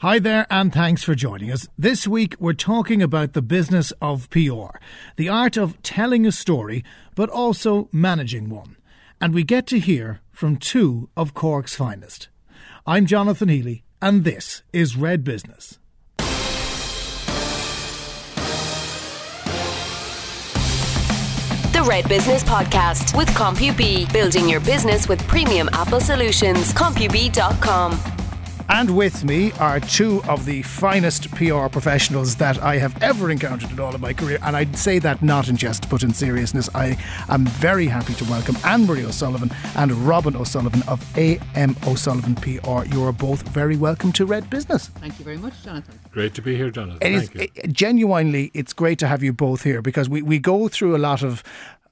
Hi there, and thanks for joining us. This week, we're talking about the business of PR, the art of telling a story, but also managing one. And we get to hear from two of Cork's finest. I'm Jonathan Healy, and this is Red Business. The Red Business Podcast with CompuB, building your business with premium Apple solutions. CompuB.com. And with me are two of the finest PR professionals that I have ever encountered in all of my career. And I'd say that not in jest, but in seriousness. I am very happy to welcome Ann-Marie O'Sullivan and Robin O'Sullivan of AM O'Sullivan PR. You are both very welcome to Red Business. Thank you very much, Jonathan. Great to be here, Jonathan. It is Thank you. it- genuinely, it's great to have you both here because we, we go through a lot of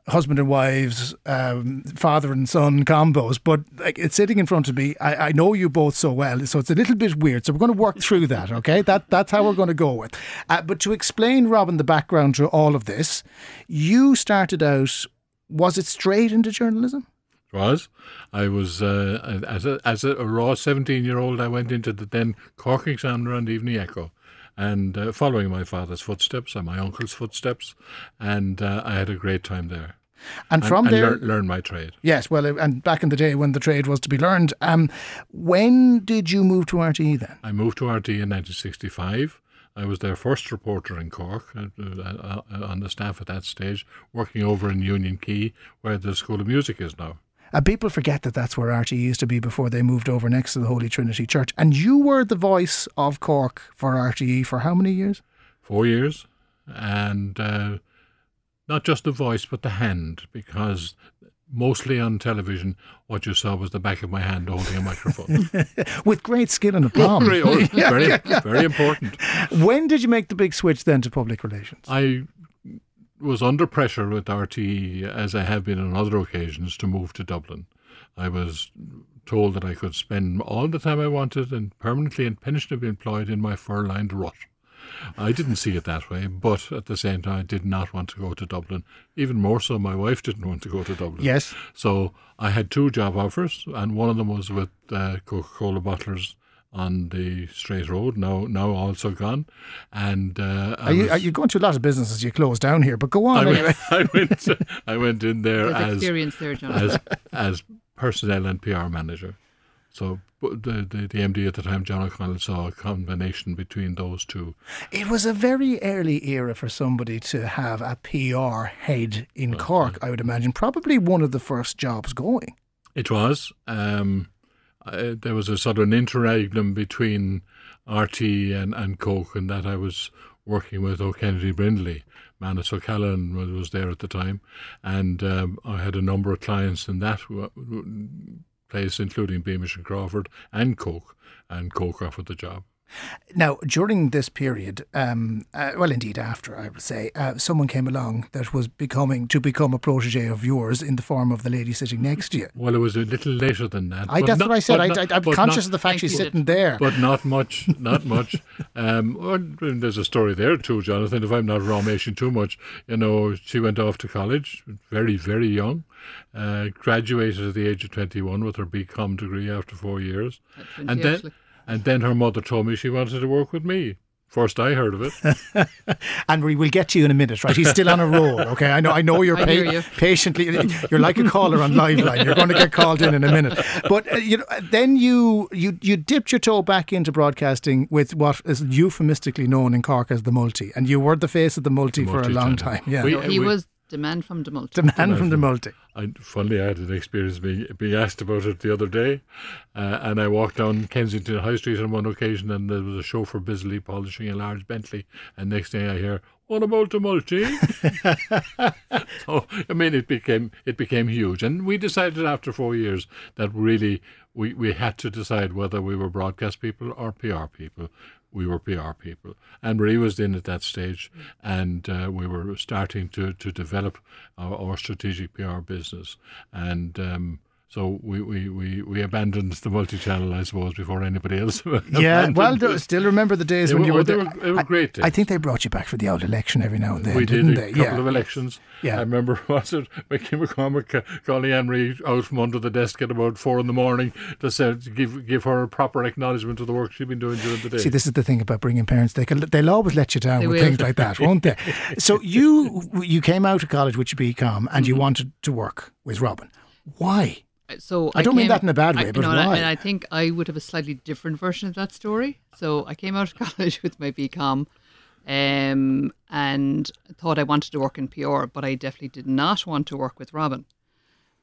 husband and wives, um, father and son combos, but like it's sitting in front of me. I, I know you both so well, so it's a little bit weird. So we're going to work through that, okay? That that's how we're going to go with. Uh, but to explain, Robin, the background to all of this, you started out. Was it straight into journalism? Was. I was uh, as a as a raw seventeen year old. I went into the then Cork Examiner and Evening Echo, and uh, following my father's footsteps and my uncle's footsteps, and uh, I had a great time there. And And, from and there, learn, learn my trade. yes, well, and back in the day when the trade was to be learned, um, when did you move to RTE then? I moved to RTE in 1965. I was their first reporter in Cork, uh, uh, uh, on the staff at that stage, working over in Union Quay, where the School of Music is now. And people forget that that's where RTE used to be before they moved over next to the Holy Trinity Church. And you were the voice of Cork for RTE for how many years? four years, and uh, not just the voice but the hand, because mostly on television, what you saw was the back of my hand holding a microphone. With great skill and aplomb. very, very, very important. when did you make the big switch then to public relations? I was under pressure with RTE, as I have been on other occasions, to move to Dublin. I was told that I could spend all the time I wanted and permanently and pensionably employed in my fur-lined rut. I didn't see it that way, but at the same time, I did not want to go to Dublin. Even more so, my wife didn't want to go to Dublin. Yes. So I had two job offers, and one of them was with uh, Coca-Cola bottlers on the straight road, now now also gone. And uh, Are you, was- are you going to a lot of businesses you closed down here? But go on I anyway. went, I went, I went in there There's as experience there, Jonathan. as as personnel and PR manager. So the, the the MD at the time, John O'Connell, saw a combination between those two. It was a very early era for somebody to have a PR head in Cork, I would imagine. Probably one of the first jobs going. It was. Um, I, there was a sort of an interregnum between RTE and, and Coke, and that I was working with O'Kennedy Brindley. Manus O'Callaghan was, was there at the time, and um, I had a number of clients in that w- place, including Beamish and Crawford and Coke, and Coke offered the job. Now, during this period, um, uh, well, indeed after, I would say, uh, someone came along that was becoming to become a protege of yours in the form of the lady sitting next to you. Well, it was a little later than that. I, that's not- what I said. I, not- I, I'm conscious not- of the fact she's you. sitting there. but not much, not much. Um, well, there's a story there too, Jonathan. If I'm not ramashing too much, you know, she went off to college very, very young, uh, graduated at the age of 21 with her BCom degree after four years, At 20 and then actually. And then her mother told me she wanted to work with me. First I heard of it. and we will get to you in a minute, right? He's still on a roll, okay? I know, I know you're I hear you. patiently. You're like a caller on Liveline. You're going to get called in in a minute. But uh, you know, then you you you dipped your toe back into broadcasting with what is euphemistically known in Cork as the multi, and you were the face of the multi, for a long Multi-channel. time. Yeah, We- he we- was the man from the multi. Demand man from the multi. I, funnily, I had an experience being, being asked about it the other day, uh, and I walked down Kensington High Street on one occasion, and there was a chauffeur busily polishing a large Bentley, and next thing I hear, "What about the multi?" so I mean, it became it became huge, and we decided after four years that really we we had to decide whether we were broadcast people or PR people. We were PR people, and Marie was in at that stage, and uh, we were starting to to develop our, our strategic PR business, and um, So we, we, we, we abandoned the multi-channel, I suppose, before anybody else. Yeah, well, it. do- still remember the days They when were- you oh, were they there. were- they were I- great I, days. think they brought you back for the old election every now and then, we didn't did they? a couple yeah. of elections. Yeah. I remember, was it Mickey McCormick uh, calling Ann-Marie out from under the desk at about four in the morning to, say, to give give her a proper acknowledgement of the work she'd been doing during the day. See, this is the thing about bringing parents. They can, they'll always let you down They with will. things like that, won't they? So you you came out of college with your BCom and Mm-hmm. you wanted to work with Robin. Why? So I don't mean that in a bad way, I, but no, and I- why? And I think I would have a slightly different version of that story. So I came out of college with my BCom, um, and thought I wanted to work in PR, but I definitely did not want to work with Robin.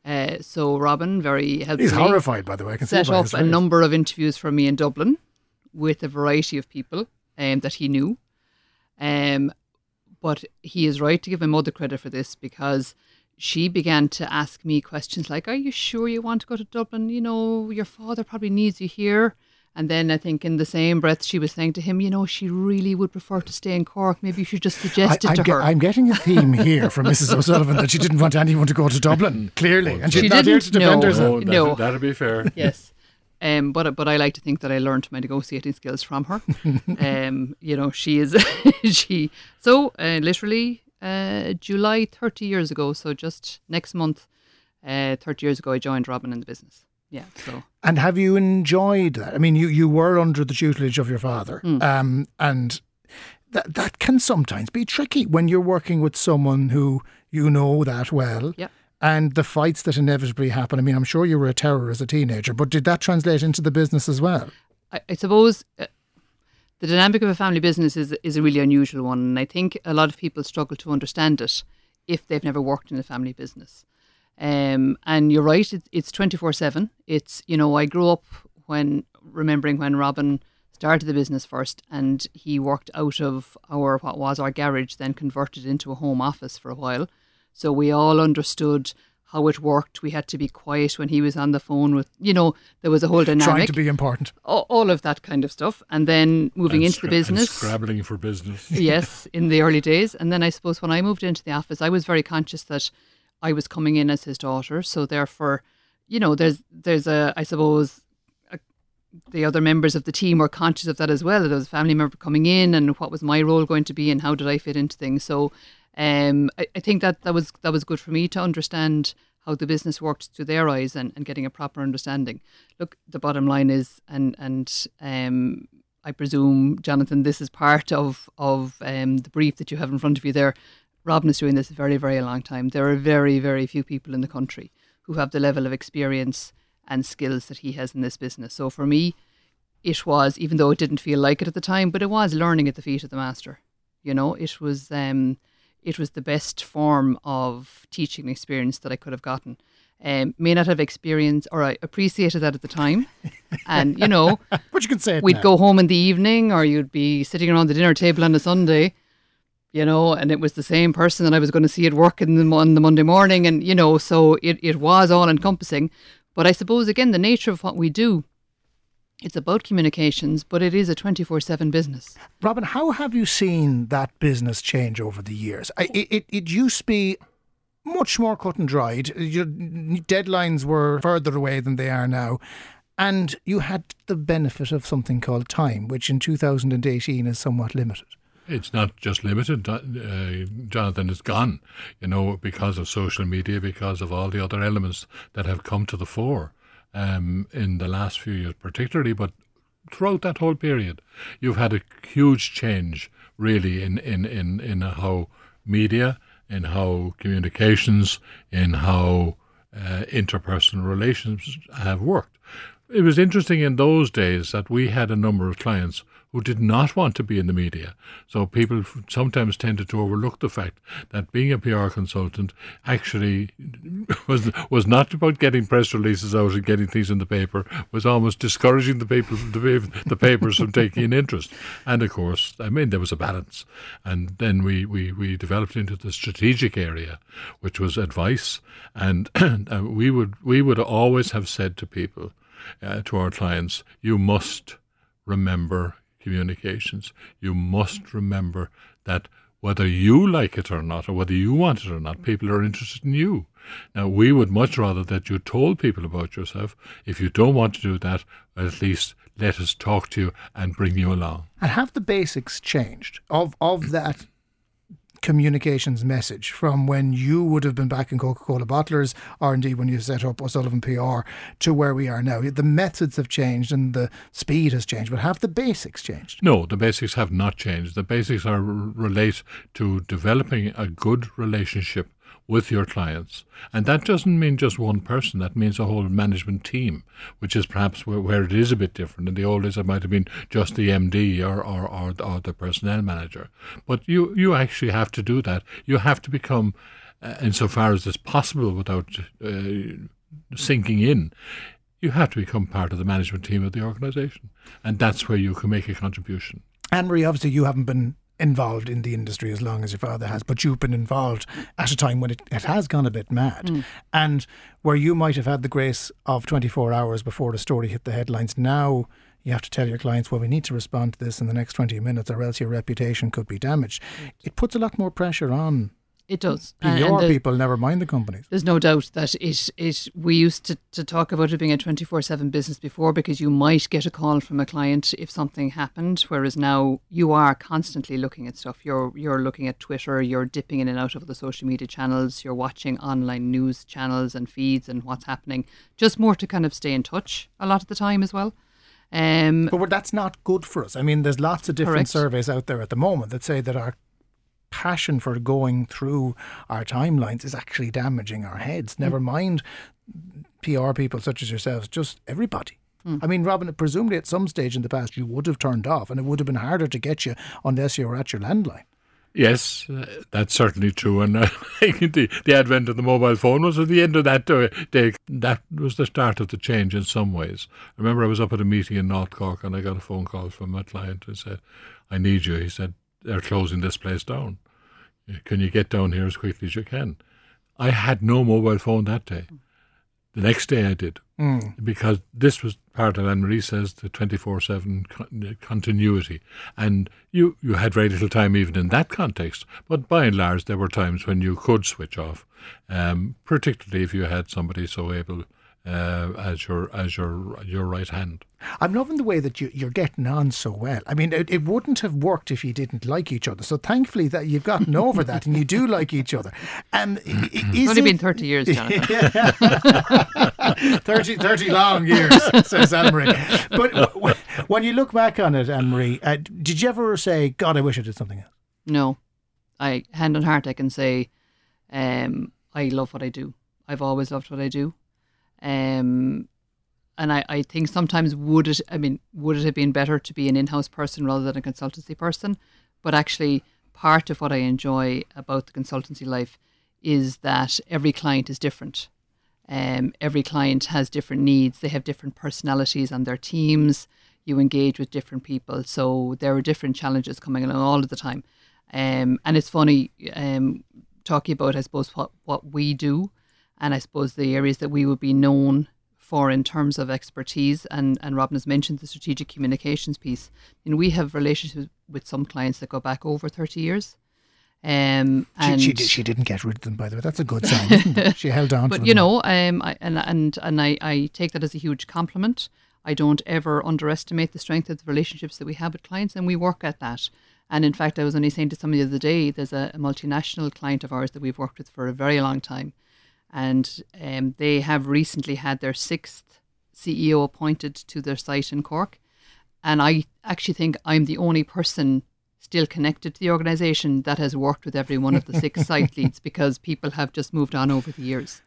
Uh, so Robin very helpfully He's horrified, by the way. I can set up a number of interviews for me in Dublin with a variety of people um, that he knew. Um, but he is right to give my mother credit for this because she began to ask me questions like, Are you sure you want to go to Dublin? You know, your father probably needs you here. And then I think in the same breath, she was saying to him, You know, she really would prefer to stay in Cork. Maybe you should just suggest I, it I'm, to ge- her. I'm getting a theme here from Mrs. O'Sullivan that she didn't want anyone to go to Dublin, clearly. And she's She not here to didn't defend know. herself. oh, that, No. that'd be fair. yes. Um, but but I like to think that I learned my negotiating skills from her. um, you know, she is she. So uh, literally, uh, July thirty years ago. So just next month, uh, thirty years ago, I joined Robin in the business. Yeah. So And have you enjoyed that? I mean, you, you were under the tutelage of your father, Hmm. um, and that that can sometimes be tricky when you're working with someone who you know that well. yeah. And the fights that inevitably happen. I mean, I'm sure you were a terror as a teenager, but did that translate into the business as well? I, I suppose uh, the dynamic of a family business is is a really unusual one, and I think a lot of people struggle to understand it if they've never worked in a family business. Um, and you're right; it, it's twenty four seven. It's you know I grew up when remembering when Robin started the business first, and he worked out of our what was our garage, then converted into a home office for a while. So we all understood how it worked. We had to be quiet when he was on the phone with, you know, there was a whole dynamic Trying to be important. all, all of that kind of stuff. And then moving And into scra- the and business. scrabbling for business. yes, in the early days. And then I suppose when I moved into the office, I was very conscious that I was coming in as his daughter. So therefore, you know, there's there's a I suppose a, the other members of the team were conscious of that as well. That There was a family member coming in, and what was my role going to be, and how did I fit into things. So, um, I, I think that that was that was good for me to understand how the business worked through their eyes and, and getting a proper understanding. Look, the bottom line is, and and um, I presume, Jonathan, this is part of of um, the brief that you have in front of you there. Robin is doing this a very, very long time. There are very, very few people in the country who have the level of experience and skills that he has in this business. So for me, it was, even though it didn't feel like it at the time, but it was learning at the feet of the master. You know, it was um, it was the best form of teaching experience that I could have gotten. Um, may not have experienced or I appreciated that at the time, and you know, But you can say it we'd now. go home in the evening or you'd be sitting around the dinner table on a Sunday, you know, and it was the same person that I was going to see at work in the, on the Monday morning. And, you know, so it, it was all encompassing. But I suppose, again, the nature of what we do, it's about communications, but it is a 24 7 business. Robin, how have you seen that business change over the years? It, it, it used to be much more cut and dried. Your deadlines were further away than they are now. And you had the benefit of something called time, which in 2018 is somewhat limited. It's not just limited. Uh, Jonathan is gone, you know, because of social media, because of all the other elements that have come to the fore um, in the last few years, particularly, but throughout that whole period, you've had a huge change, really, in in in in how media, in how communications, in how uh, interpersonal relations have worked. It was interesting in those days that we had a number of clients who did not want to be in the media. So people sometimes tended to overlook the fact that being a PR consultant actually was was not about getting press releases out and getting things in the paper. Was almost discouraging the people, the, the papers from taking an interest. And of course, I mean there was a balance. And then we we, we developed into the strategic area, which was advice. And uh, we would we would always have said to people, uh, to our clients, you must remember communications. You must remember that whether you like it or not, or whether you want it or not, people are interested in you. Now, we would much rather that you told people about yourself. If you don't want to do that, at least let us talk to you and bring you along. And have the basics changed of, of that communications message from when you would have been back in Coca-Cola bottlers or indeed when you set up O'Sullivan PR to where we are now. The methods have changed and the speed has changed, but have the basics changed? No, the basics have not changed. The basics are relate to developing a good relationship with your clients. And that doesn't mean just one person, that means a whole management team, which is perhaps where, where it is a bit different. In the old days, it might have been just the MD or, or, or, or the personnel manager. But you, you actually have to do that. You have to become, uh, insofar as it's possible without uh, sinking in, you have to become part of the management team of the organisation. And that's where you can make a contribution. Ann-Marie, obviously, you haven't been involved in the industry as long as your father has, but you've been involved at a time when it, it has gone a bit mad. Mm. And where you might have had the grace of 24 hours before the story hit the headlines, now you have to tell your clients, well, we need to respond to this in the next 20 minutes or else your reputation could be damaged. It puts a lot more pressure on it does. PR people, never mind the companies. There's no doubt that it, it we used to, to talk about it being a 24 7 business before because you might get a call from a client if something happened, whereas now you are constantly looking at stuff. You're, you're looking at Twitter, you're dipping in and out of the social media channels, you're watching online news channels and feeds and what's happening, just more to kind of stay in touch a lot of the time as well. Um, but that's not good for us. I mean, there's lots of different correct. surveys out there at the moment that say that our passion for going through our timelines is actually damaging our heads. Never mm. mind PR people such as yourselves, just everybody. Mm. I mean, Robin, presumably at some stage in the past you would have turned off and it would have been harder to get you unless you were at your landline. Yes, uh, that's certainly true. And uh, the, the advent of the mobile phone was at the end of that day. That was the start of the change in some ways. I remember I was up at a meeting in North Cork and I got a phone call from a client who said, I need you. He said, they're closing this place down. Can you get down here as quickly as you can? I had no mobile phone that day. The next day I did. Mm. Because this was part of Ann-Marie says the 24 7 continuity. And you, you had very little time even in that context. But by and large, there were times when you could switch off, um, particularly if you had somebody so able uh, as your as your your right hand. I'm loving the way that you, you're getting on so well. I mean, it, it wouldn't have worked if you didn't like each other. So thankfully that you've gotten over that and you do like each other. Um, it's only it, been 30 years, Jonathan. 30, 30 long years, says Ann-Marie. But when you look back on it, Ann-Marie, uh, did you ever say, God, I wish I did something else? No. I, hand on heart, I can say, um, I love what I do. I've always loved what I do. Um, and I, I think sometimes would it, I mean, would it have been better to be an in house person rather than a consultancy person? But actually, part of what I enjoy about the consultancy life is that every client is different. Um, every client has different needs, they have different personalities on their teams. You engage with different people. So there are different challenges coming along all of the time. Um, and it's funny um, talking about, I suppose, what, what we do and I suppose the areas that we would be known for in terms of expertise. And, and Robin has mentioned the strategic communications piece. And we have relationships with some clients that go back over 30 years. Um, and she, she, she, didn't get rid of them, by the way. That's a good sign. she held on. But you know, um, I, and and and I, I take that as a huge compliment. I don't ever underestimate the strength of the relationships that we have with clients, and we work at that. And in fact, I was only saying to somebody the other day, there's a, a multinational client of ours that we've worked with for a very long time, and um, they have recently had their sixth CEO appointed to their site in Cork. And I actually think I'm the only person still connected to the organisation that has worked with every one of the six site leads because people have just moved on over the years.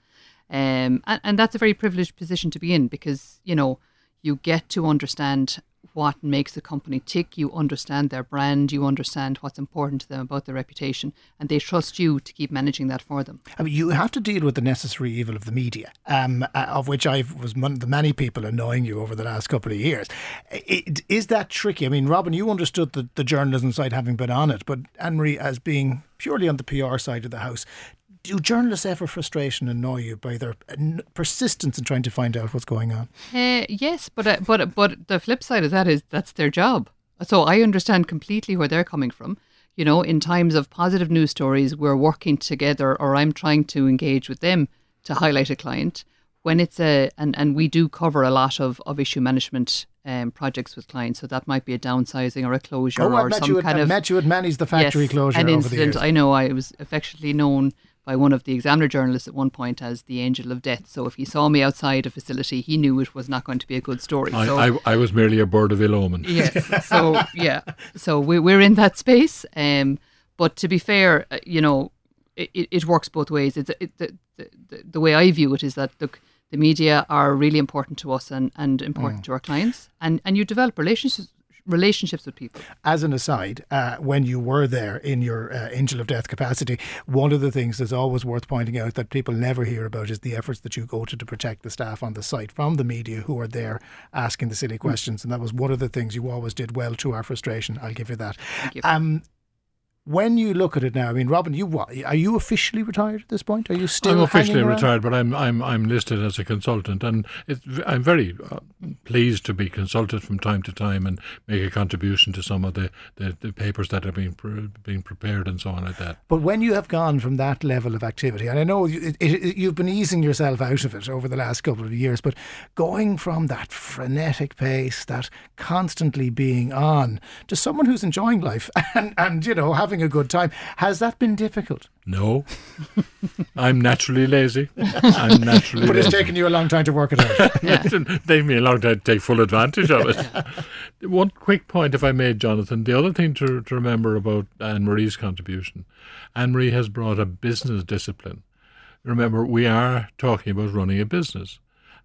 Um, and, and that's a very privileged position to be in because, you know, you get to understand what makes a company tick. You understand their brand. You understand what's important to them about their reputation, and they trust you to keep managing that for them. I mean, you have to deal with the necessary evil of the media, um, uh, of which I was one of the many people annoying you over the last couple of years. It, is that tricky? I mean, Robin, you understood the, the journalism side having been on it, but Ann-Marie, as being purely on the PR side of the house, do journalists ever frustration annoy you by their persistence in trying to find out what's going on? Uh, yes, but uh, but but the flip side of that is that's their job. So I understand completely where they're coming from. you know, in times of positive news stories, we're working together, or I'm trying to engage with them to highlight a client. When it's a and, and we do cover a lot of, of issue management um, projects with clients, so that might be a downsizing or a closure Oh, or some at, kind I of met you at Manny's the factory yes, closure an over the incident. years. I know I was affectionately known by one of the examiner journalists at one point as the angel of death. So if he saw me outside a facility, he knew it was not going to be a good story. I, so I, I was merely a bird of ill omen. Yes. So yeah. So we, we're in that space. Um, but to be fair, uh, you know, it, it, it works both ways. It's it, the, the the way I view it is that look, the media are really important to us and, and important Mm. to our clients, and and you develop relationships relationships with people. As an aside, uh, when you were there in your uh, angel of death capacity, one of the things that's always worth pointing out that people never hear about is the efforts that you go to to protect the staff on the site from the media who are there asking the silly questions. And that was one of the things you always did well to our frustration. I'll give you that. Thank you. Um, when you look at it now, I mean, Robin, you what? Are you officially retired at this point? Are you still? I'm officially retired, but I'm I'm I'm listed as a consultant, and it's, I'm very uh, pleased to be consulted from time to time and make a contribution to some of the, the, the papers that are being pre- being prepared and so on like that. But when you have gone from that level of activity, and I know you- it, it, you've been easing yourself out of it over the last couple of years, but going from that frenetic pace, that constantly being on, to someone who's enjoying life and, and you know having a good time, has that been difficult? No, I'm naturally lazy. I'm naturally. But it's lazy. taken you a long time to work it out. it didn't me a long time to take full advantage of it. One quick point, if I may, Jonathan. The other thing to, to remember about Ann-Marie's contribution Ann-Marie has brought a business discipline. Remember, we are talking about running a business,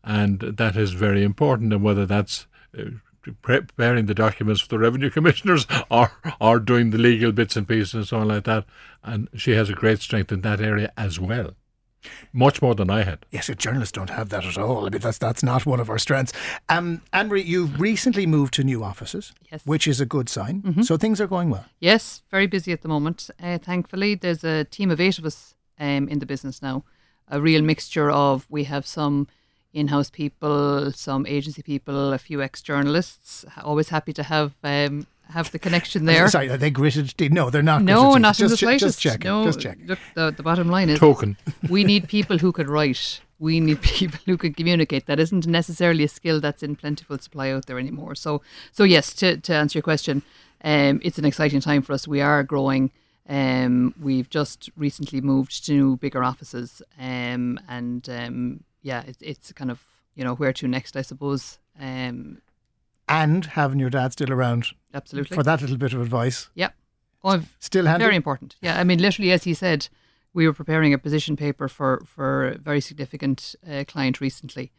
and that is very important. And whether that's uh, preparing the documents for the revenue commissioners or or doing the legal bits and pieces and so on like that, and she has a great strength in that area as well, much more than I had. Yes, journalists don't have that at all. I mean, that's that's not one of our strengths. Um, Ann-Marie, you've recently moved to new offices, Yes. which is a good sign. So things are going well. Yes, very busy at the moment. Uh, thankfully, there's a team of eight of us um, in the business now. A real mixture of we have some in-house people, some agency people, a few ex-journalists. Always happy to have um, have the connection there. Sorry, are they gritted? No, they're not. No, gritted not teeth. in the just, che- slightest. Just checking. No, just checking. look, the, the bottom line is Token. we need people who could write. We need people who can communicate. That isn't necessarily a skill that's in plentiful supply out there anymore. So, so yes, to, to answer your question, um, it's an exciting time for us. We are growing. Um, we've just recently moved to new, bigger offices, um, and um, yeah, it, it's kind of you know where to next, I suppose. Um, And having your dad still around absolutely. for that little bit of advice. Yep. Oh, I've Still handy. Very important. Yeah, I mean, literally, as he said, we were preparing a position paper for for a very significant uh, client recently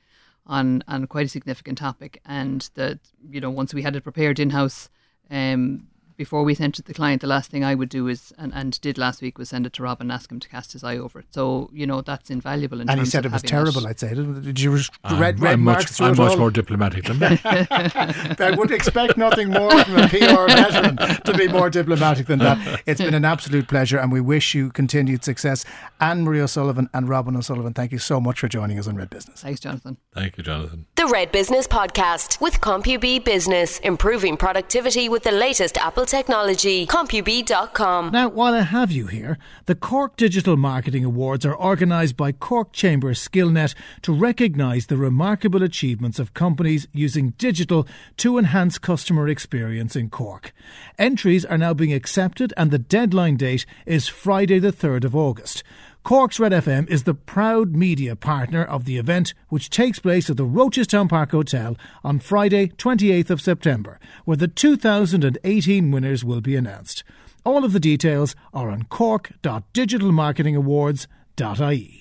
on on quite a significant topic, and that you know once we had it prepared in house. Um, before we sent it to the client, the last thing I would do is, and, and did last week, was send it to Rob and ask him to cast his eye over it. So, you know, that's invaluable. In and he said of it was having terrible, I'd say. Did you res- red, I'm, red I'm marks much, I'm much all? more diplomatic than that. I would expect nothing more from a PR veteran to be more diplomatic than that. It's been an absolute pleasure, and we wish you continued success. Ann-Marie O'Sullivan and Robin O'Sullivan, thank you so much for joining us on Red Business. Thanks, Jonathan. Thank you, Jonathan. The Red Business Podcast with CompuB Business, improving productivity with the latest Apple technology. CompuB.com. Now, while I have you here, the Cork Digital Marketing Awards are organised by Cork Chamber Skillnet to recognise the remarkable achievements of companies using digital to enhance customer experience in Cork. Entries are now being accepted, and the deadline date is Friday, the 3rd of August. Cork's Red FM is the proud media partner of the event, which takes place at the Rochestown Park Hotel on Friday, 28th of September, where the 2018 winners will be announced. All of the details are on cork.digitalmarketingawards.ie.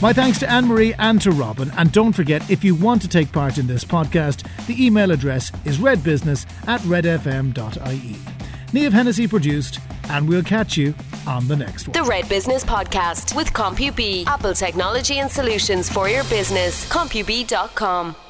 My thanks to Ann-Marie and to Robin. And don't forget, if you want to take part in this podcast, the email address is redbusiness at redfm.ie. Neve Hennessy produced, and we'll catch you on the next one. The Red Business Podcast with CompuB, Apple technology and solutions for your business. CompuB.com.